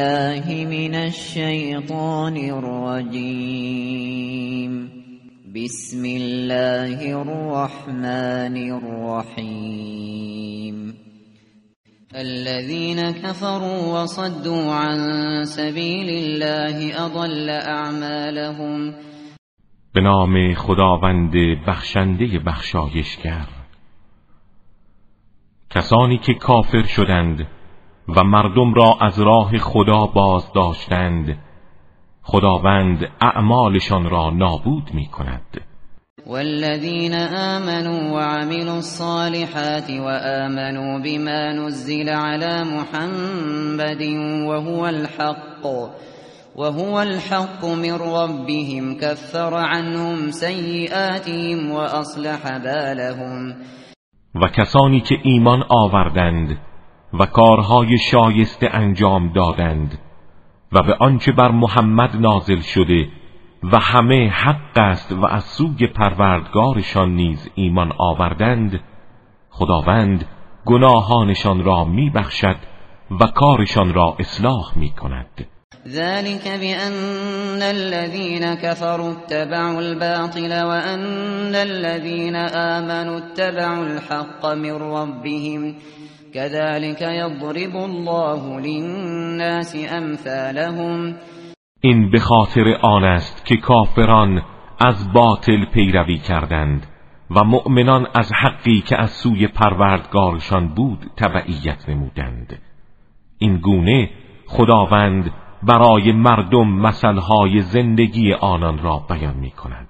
بالله من الشیطان الرجیم بسم الله الرحمن الرحیم الذين كفروا وصدوا عن سبيل الله اضل اعمالهم به نام خداوند بخشنده بخشایشگر. کسانی که کافر شدند و مردم را از راه خدا باز داشتند. خداوند اعمالشان را نابود می کند والذين آمنوا وعملوا الصالحات وآمنوا بما نزل على محمد وهو الحق وهو الحق من ربهم كفر عنهم سيئاتهم وأصلح بالهم. و کسانی که ایمان آوردند و کارهای شایسته انجام دادند و به آنچه بر محمد نازل شده و همه حق است و از سوی پروردگارشان نیز ایمان آوردند خداوند گناهانشان را میبخشد و کارشان را اصلاح می کند ذلك بأن الذين كفروا اتبعوا الباطل وأن الذين آمنوا اتبعوا الحق من ربهم كذلك يضرب الله للناس امثالهم این به خاطر آن است که کافران از باطل پیروی کردند و مؤمنان از حقی که از سوی پروردگارشان بود تبعیت نمودند. این گونه خداوند برای مردم مثلهای زندگی آنان را بیان می کند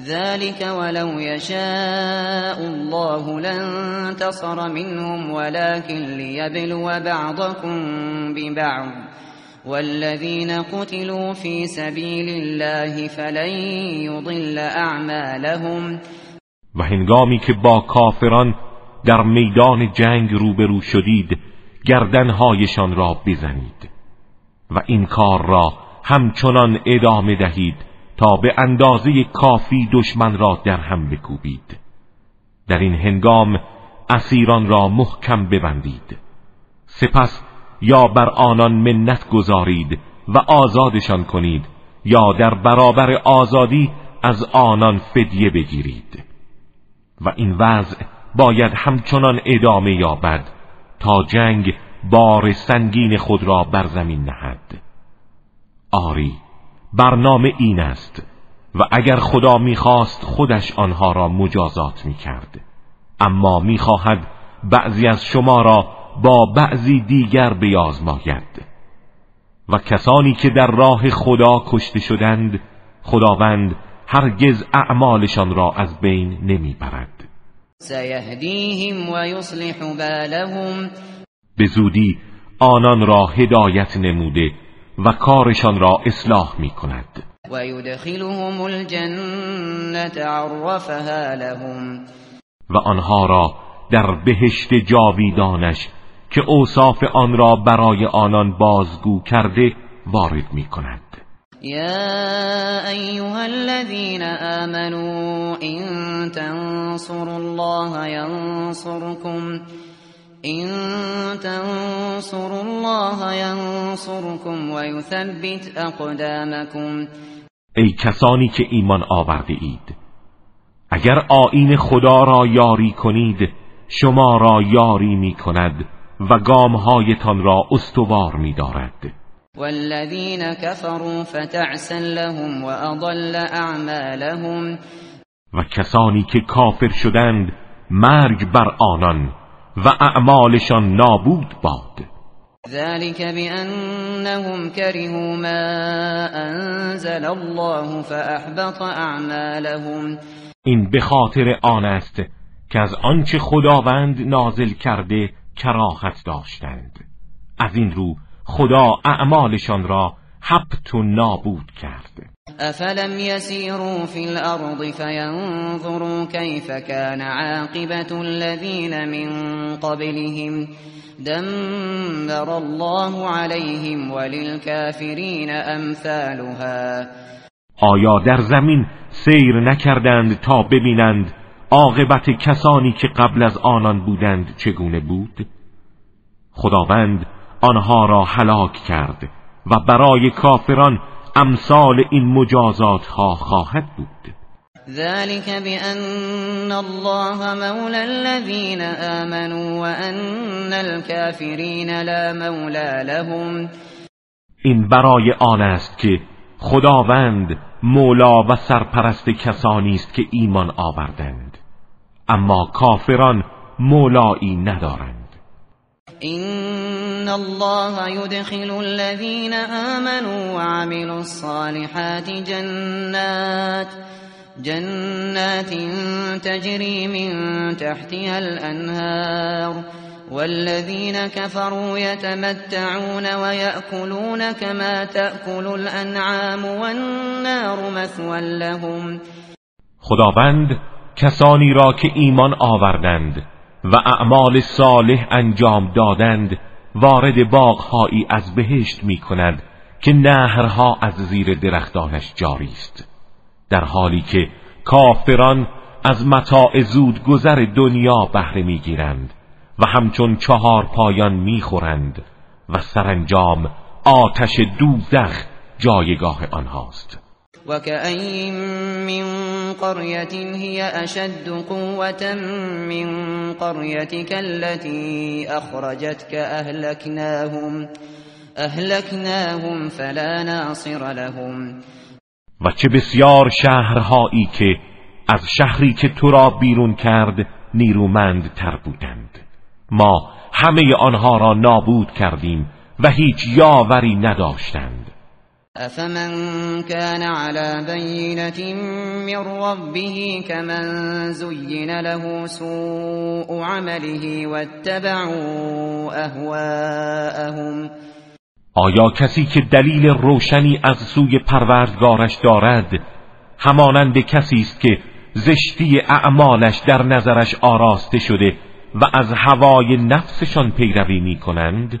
ذلك ولو يشاء الله لانتصر منهم ولكن ليبلو بعضكم ببعض والذين قتلوا في سبيل الله فلن يضل اعمالهم و هنگامی که با کافران در میدان جنگ روبرو شدید گردنهایشان را بزنید و این کار را همچنان ادامه دهید. تا به اندازه کافی دشمن را در هم بکوبید. در این هنگام اسیران را محکم ببندید. سپس یا بر آنان منت گذارید و آزادشان کنید یا در برابر آزادی از آنان فدیه بگیرید. و این وضع باید همچنان ادامه یابد تا جنگ بار سنگین خود را بر زمین نهد. آری برنامه این است و اگر خدا می‌خواست خودش آنها را مجازات می‌کرد. اما می‌خواهد بعضی از شما را با بعضی دیگر بیازماید. و کسانی که در راه خدا کشته شدند خداوند هرگز اعمالشان را از بین نمی‌برد. سیهدیهم و یصلح بالهم. به زودی آنان را هدایت نموده و کارشان را اصلاح می کند و یدخلهم الجنت عرفها لهم. و آنها را در بهشت جاویدانش که اوصاف آن را برای آنان بازگو کرده وارد می کند يا أيها الذين آمنوا إن تنصروا الله ينصركم این تنصروا الله ینصركم و یثبت اقدامكم ای کسانی که ایمان آورده اید اگر آین خدا را یاری کنید شما را یاری می کند و گامهایتان را استوار می دارد والذین كفروا فتعسا لهم واضل اعمالهم و کسانی که کافر شدند مرگ بر آنان. و اعمالشان نابود باد. ذلك بأنهم كرهوا ما انزل الله فاحبط اعمالهم این به خاطر آن است که از آنچه خداوند نازل کرده کراهت داشتند. از این رو خدا اعمالشان را حبت و نابود کرد. افلم يسيروا في الارض فينظروا كيف كان عاقبة الذين من قبلهم دمر الله عليهم وللكافرين امثالها آیا در زمین سیر نکردند تا ببینند عاقبت کسانی که قبل از آنان بودند چگونه بود؟ خداوند آنها را هلاک کرد و برای کافران امثال این مجازات ها خواهد بود. ذلك بأن الله مولى الذين آمنوا وأن الكافرين لا مولى لهم. این برای آن است که خداوند مولا و سرپرست کسانی است که ایمان آوردند. اما کافران مولایی ندارند. این الله يدخل الذين آمنوا وعملوا الصالحات جنات جنات تجري من تحتها الأنهار. والذين كفروا يتمتعون ويأكلون كما تأكل الأنعام والنار مثوى لهم. خداوند کسانی را که ایمان آوردند. و اعمال صالح انجام دادند وارد باغهایی از بهشت می کند که نهرها از زیر درختانش جاری است. در حالی که کافران از متاع زود گذر دنیا بهره می‌گیرند و همچون چهار پایان می‌خورند و سرانجام آتش دوزخ جایگاه آنهاست. وكأين من قرية هي أشد قوة من قريتك التي أخرجتك أهلكناهم أهلكناهم فلا ناصر لهم و چه بسیار شهرهایی که از شهری که تو را بیرون کرد نیرومند تر بودند. ما همه آنها را نابود کردیم و هیچ یاوری نداشتند. افمن كان على بینة من ربه كمن زين له سوء عمله واتبعوا اهواءهم آیا کسی که دلیل روشنی از سوی پروردگارش دارد همانند کسی است که زشتی اعمالش در نظرش آراسته شده و از هوای نفسشان پیروی می کنند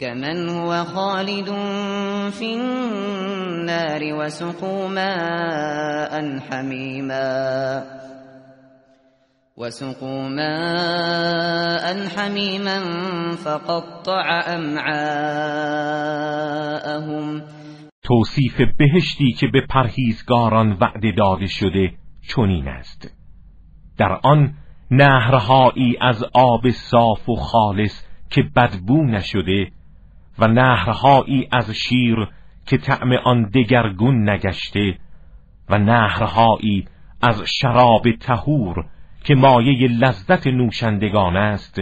كمن هو خالد في النار وسقوا ماء حميما وسقوا ماء حمیما فقطع امعاءهم توصیف بهشتی که به پرهیزگاران وعده داده شده چنین است. در آن نهرهایی از آب صاف و خالص که بدبو نشده و نهرهایی از شیر که طعم آن دگرگون نگشته و نهرهایی از شراب تهور که مایه لذت نوشندگان است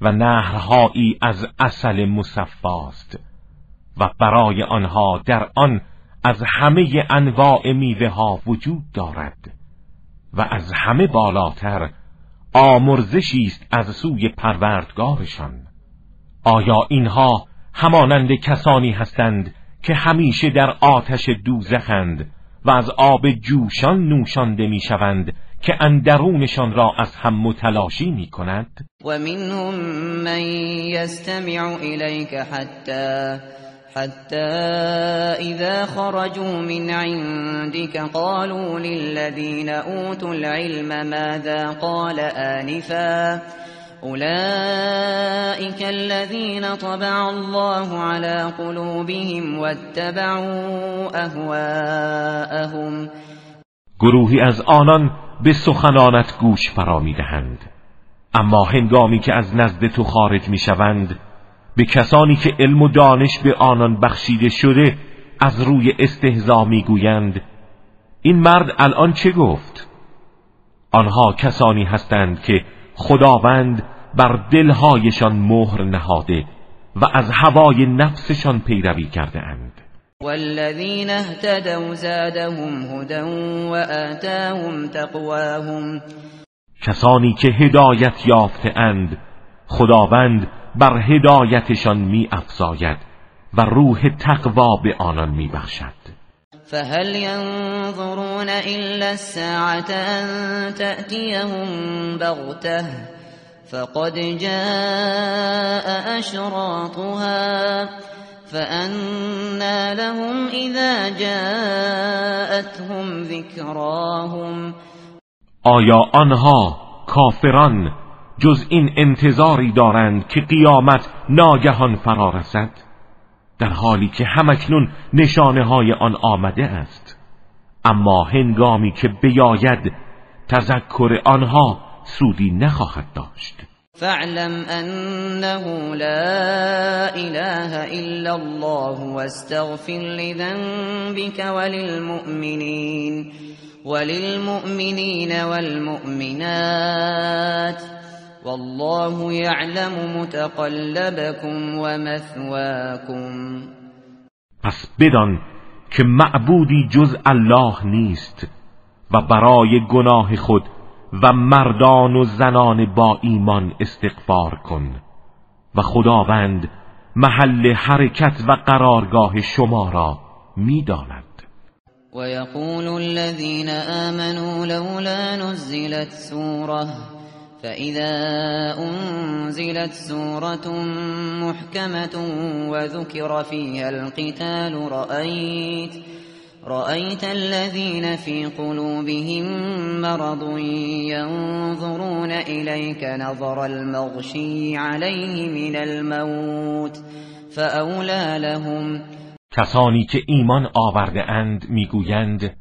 و نهرهایی از اصل مصفاست و برای آنها در آن از همه انواع میوه ها وجود دارد و از همه بالاتر آمرزشی است از سوی پروردگارشان. آیا اینها همانند کسانی هستند که همیشه در آتش دوزخند و از آب جوشان نوشانده می‌شوند که اندرونشان را از هم متلاشی می کند و منهم من یستمع الیک حتی حتى إذا خرجوا من عندك قالوا للذين أوتوا العلم ماذا قال آنفا اولئك الذين طبع الله على قلوبهم واتبعوا اهواءهم گروهی از آنان به سخنانت گوش فرا می‌دهند. اما هنگامی که از نزد تو خارج می‌شوند به کسانی که علم و دانش به آنان بخشیده شده از روی استهزا می‌گویند این مرد الان چه گفت؟ آنها کسانی هستند که خداوند بر دلهایشان مهر نهاده و از هوای نفسشان پیروی کرده اند. والذین اهتدوا زادهم هدى وآتاهم تقواهم. کسانی که هدایت یافته اند خداوند بر هدایتشان می افزاید و روح تقوا به آنان می بخشد فهل ينظرون إلا الساعة أن تأتيهم بغته فقد جاء أشراطها فأنا لهم إذا جاءتهم ذكراهم. آیا آنها کافران جز این انتظاری دارند که قیامت ناگهان فرا در حالی که همکنون نشانه های آن آمده است. اما هنگامی که بیاید تذکر آنها سودی نخواهد داشت. فاعلم انه لا اله الا الله واستغفر لذنبك وللمؤمنين وللمؤمنين والمؤمنات. والله يعلم متقلبكم ومثواكم. پس بدان که معبودی جز الله نیست و برای گناه خود و مردان و زنان با ایمان استغفار کن و خداوند محل حرکت و قرارگاه شما را می‌داند. و یقول الذين آمنوا لولا نزلت سوره فإذا أنزلت سورة محكمة وذكر فيها القتال رأيت رأيت الذين في قلوبهم مرض ينظرون إليك نظر المغشي عليه من الموت فأولى لهم. کسانی که ایمان آورده اند میگویند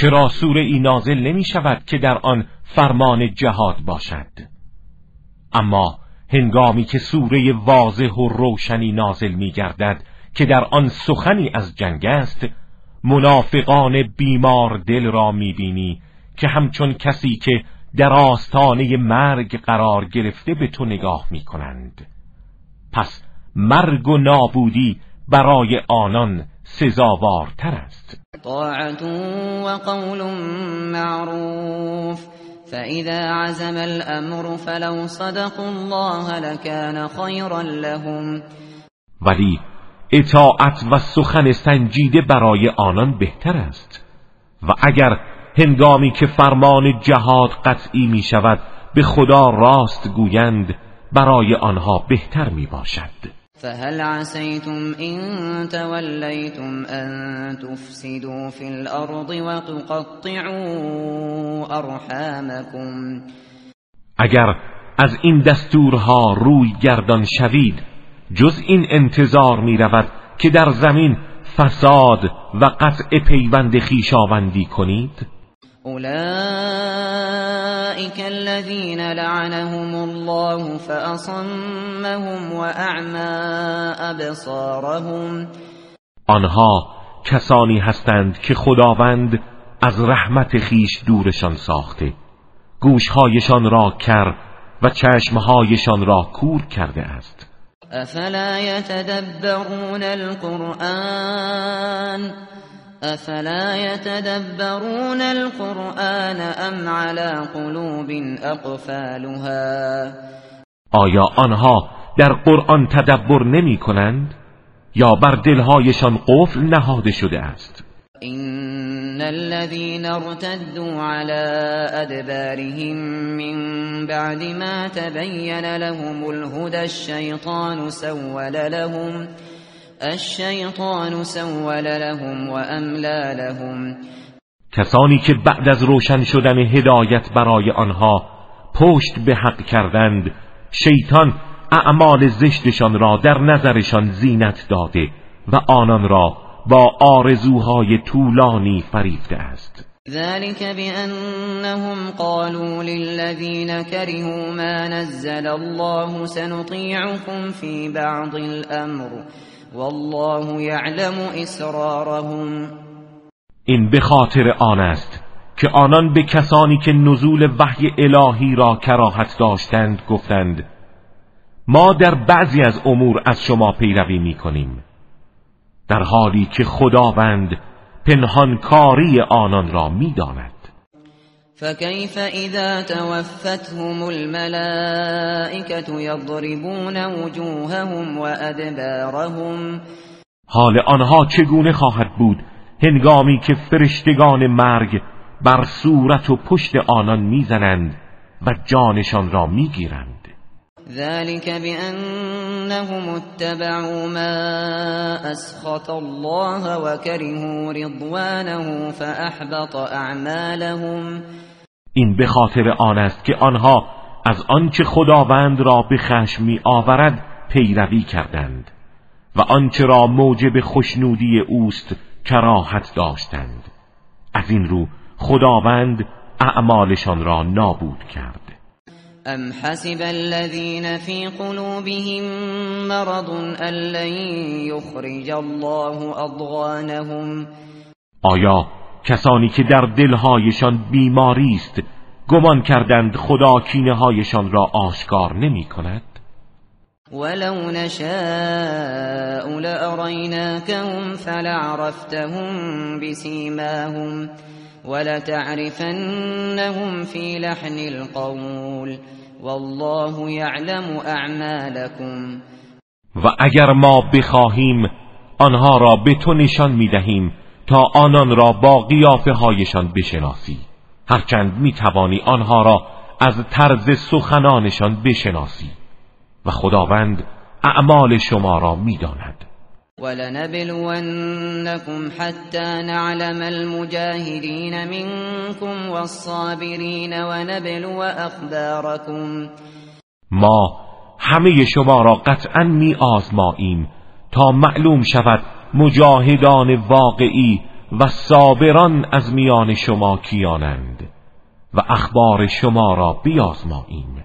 چرا سوره ای نازل نمی شود که در آن فرمان جهاد باشد؟ اما هنگامی که سوره واضح و روشنی نازل می گردد که در آن سخنی از جنگ است منافقان بیمار دل را می‌بینی که همچون کسی که در آستانه مرگ قرار گرفته به تو نگاه می‌کنند پس مرگ و نابودی برای آنان سزاوارتر است. طاعت و قول معروف. فإذا عزم الامر فلو صدقوا الله لكان خيرا لهم. ولی اطاعت و سخن سنجیده برای آنان بهتر است. و اگر هنگامی که فرمان جهاد قطعی می شود به خدا راست گویند برای آنها بهتر می باشد. فهل عسیتم إن تولیتم أن تفسدوا في الأرض وتقطعوا أرحامكم؟ اگر از این دستورها روی گردان شوید جز این انتظار می رود که در زمین فساد و قطع پیوند خیشاوندی کنید؟ اولئك الذين لعنهم الله فأصمهم وأعمى أبصارهم آنها کسانی هستند که خداوند از رحمت خیش دورشان ساخته. گوشهایشان را کر و چشمهایشان را کور کرده است. افلا يتدبرون القرآن افلا يتدبرون القرآن ام على قلوب اقفالها آیا آنها در قرآن تدبر نمی کنند یا بر دلهایشان قفل نهاده شده است؟ إن الذين ارتدوا على أدبارهم من بعد ما تبين لهم الهدى الشيطان سول لهم الشيطان سول لهم وأملى لهم. کسانی که بعد از روشن شدن هدایت برای آنها پشت به حق کردند شیطان اعمال زشتشان را در نظرشان زینت داده و آنان را با آرزوهای طولانی فریفته است. ذلك بأنهم قالوا للذين كرهوا ما نزل الله سنطيعكم في بعض الأمر. والله يعلم اسرارهم این به خاطر آن است که آنان به کسانی که نزول وحی الهی را کراهت داشتند گفتند ما در بعضی از امور از شما پیروی می کنیم در حالی که خداوند پنهانکاری آنان را می‌داند. فكيف اذا توفتهم الملائكه يضربون وجوههم وادبارهم حال آنها چگونه خواهد بود؟ هنگامی که فرشتگان مرگ بر صورت و پشت آنان می‌زنند و جانشان را می‌گیرند. ذلك بأنهم اتبعوا ما أسخط الله وكرهوا رضوانه فأحبط أعمالهم. این به خاطر آن است که آنها از آنچه خداوند را به خشم می آورد پیروی کردند و آنچه را موجب خوشنودی اوست کراهت داشتند. از این رو خداوند اعمالشان را نابود کرد. ام حسب الذين في قلوبهم مرض ان لن يخرج الله اضغانهم آیا کسانی که در دلهایشان بیماری است گمان کردند خدا کینه هایشان را آشکار نمی کند؟ ولو نشاء لأریناکهم فلعرفتهم بسیماهم ولتعرفنهم في لحن القول والله يعلم اعمالكم و اگر ما بخواهیم آنها را به تو نشان می تا آنان را با قیافه هایشان بشناسی. هرچند می توانی آنها را از طرز سخنانشان بشناسی. و خداوند اعمال شما را می داند ولنبلونكم حتى نعلم المجاهدين منكم والصابرين ونبلو اخباركم ما همه شما را قطعا می آزماییم تا معلوم شود مجاهدان واقعی و صابران از میان شما کیانند و اخبار شما را بیازماییم.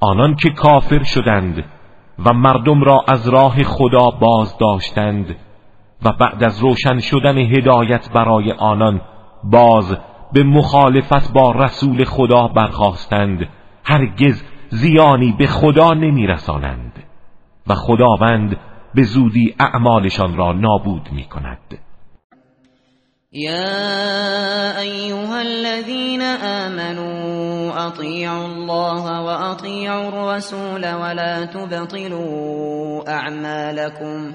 آنان که کافر شدند و مردم را از راه خدا باز داشتند و بعد از روشن شدن هدایت برای آنان باز به مخالفت با رسول خدا برخواستند هرگز زیانی به خدا نمیرسانند و خداوند به زودی اعمالشان را نابود می کند يا ايها الذين آمنوا اطيعوا الله واطيعوا الرسول ولا تبطلوا اعمالكم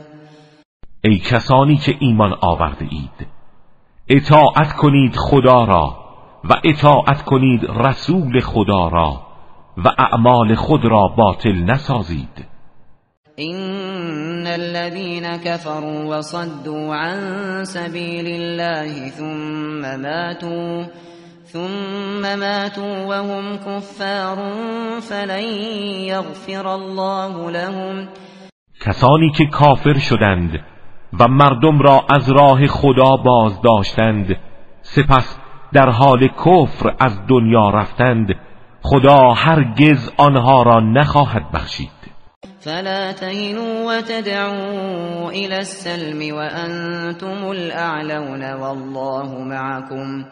ای کسانی که ایمان آورده اید اطاعت کنید خدا را و اطاعت کنید رسول خدا را و اعمال خود را باطل نسازید. ان الذين كفروا وصدوا عن سبيل الله ثم ماتوا. ثم ماتوا وهم كفار فلن يغفر الله لهم. کسانی که کافر شدند و مردم را از راه خدا باز داشتند سپس در حال کفر از دنیا رفتند خدا هرگز آنها را نخواهد بخشید. فلا تهنوا وتدعوا إلى السلم وأنتم الأعلون والله معكم.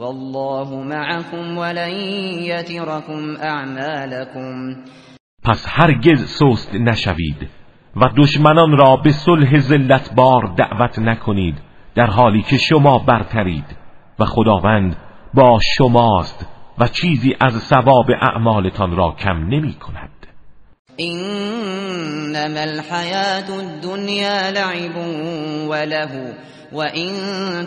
والله معكم ولن يتركم اعمالكم پس هرگز سست نشوید و دشمنان را به صلح ذلت بار دعوت نکنید در حالی که شما برترید و خداوند با شماست و چیزی از ثواب اعمالتان را کم نمی کند. انما الحیات الدنیا لعب وله وإن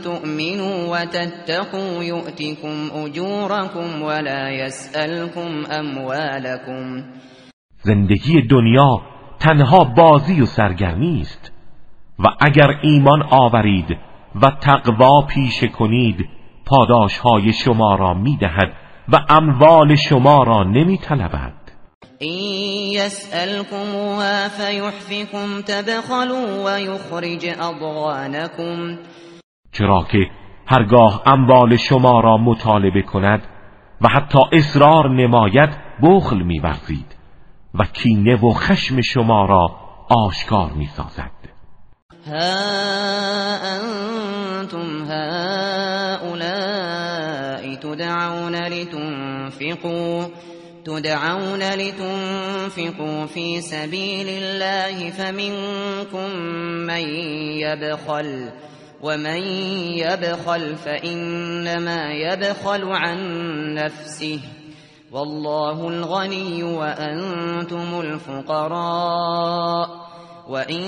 تؤمنوا وتتقوا يؤتكم أجوركم ولا يسألكم أموالكم. زندگی دنیا تنها بازی و سرگرمی است. و اگر ایمان آورید و تقوا پیشه کنید پاداش های شما را می‌دهد و اموال شما را نمی طلبد این یسألكموها فیحفکم تبخلوا و یخرج اضغانکم چرا که هرگاه اموال شما را مطالبه کند و حتی اصرار نماید بخل میورزید و کینه و خشم شما را آشکار می‌سازد. ها انتم هؤلاء تدعون لتنفقوا. تدعون لتنفقوا في سبيل الله فمنكم من يبخل ومن يبخل فإنما يبخل عن نفسه والله الغني وأنتم الفقراء وَإِن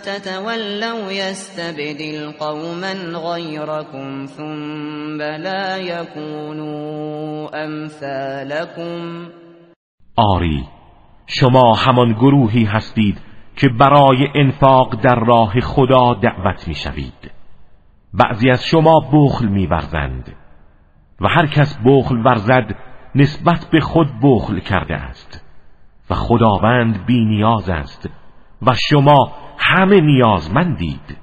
تَتَوَلَّوْا يَسْتَبْدِلْ قَوْمًا غَيْرَكُمْ ثُمَّ لَا يَكُونُوا أَمْثَالَكُمْ آری شما همان گروهی هستید که برای انفاق در راه خدا دعوت می‌شوید. بعضی از شما بخل میورزند و هر کس بخل ورزد نسبت به خود بخل کرده است و خداوند بی نیاز است و شما همه نیازمندید.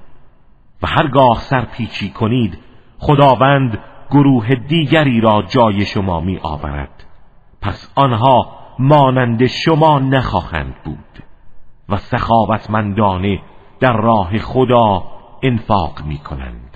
و هرگاه سرپیچی کنید خداوند گروه دیگری را جای شما می آورد پس آنها مانند شما نخواهند بود و سخاوتمندانه در راه خدا انفاق می کنند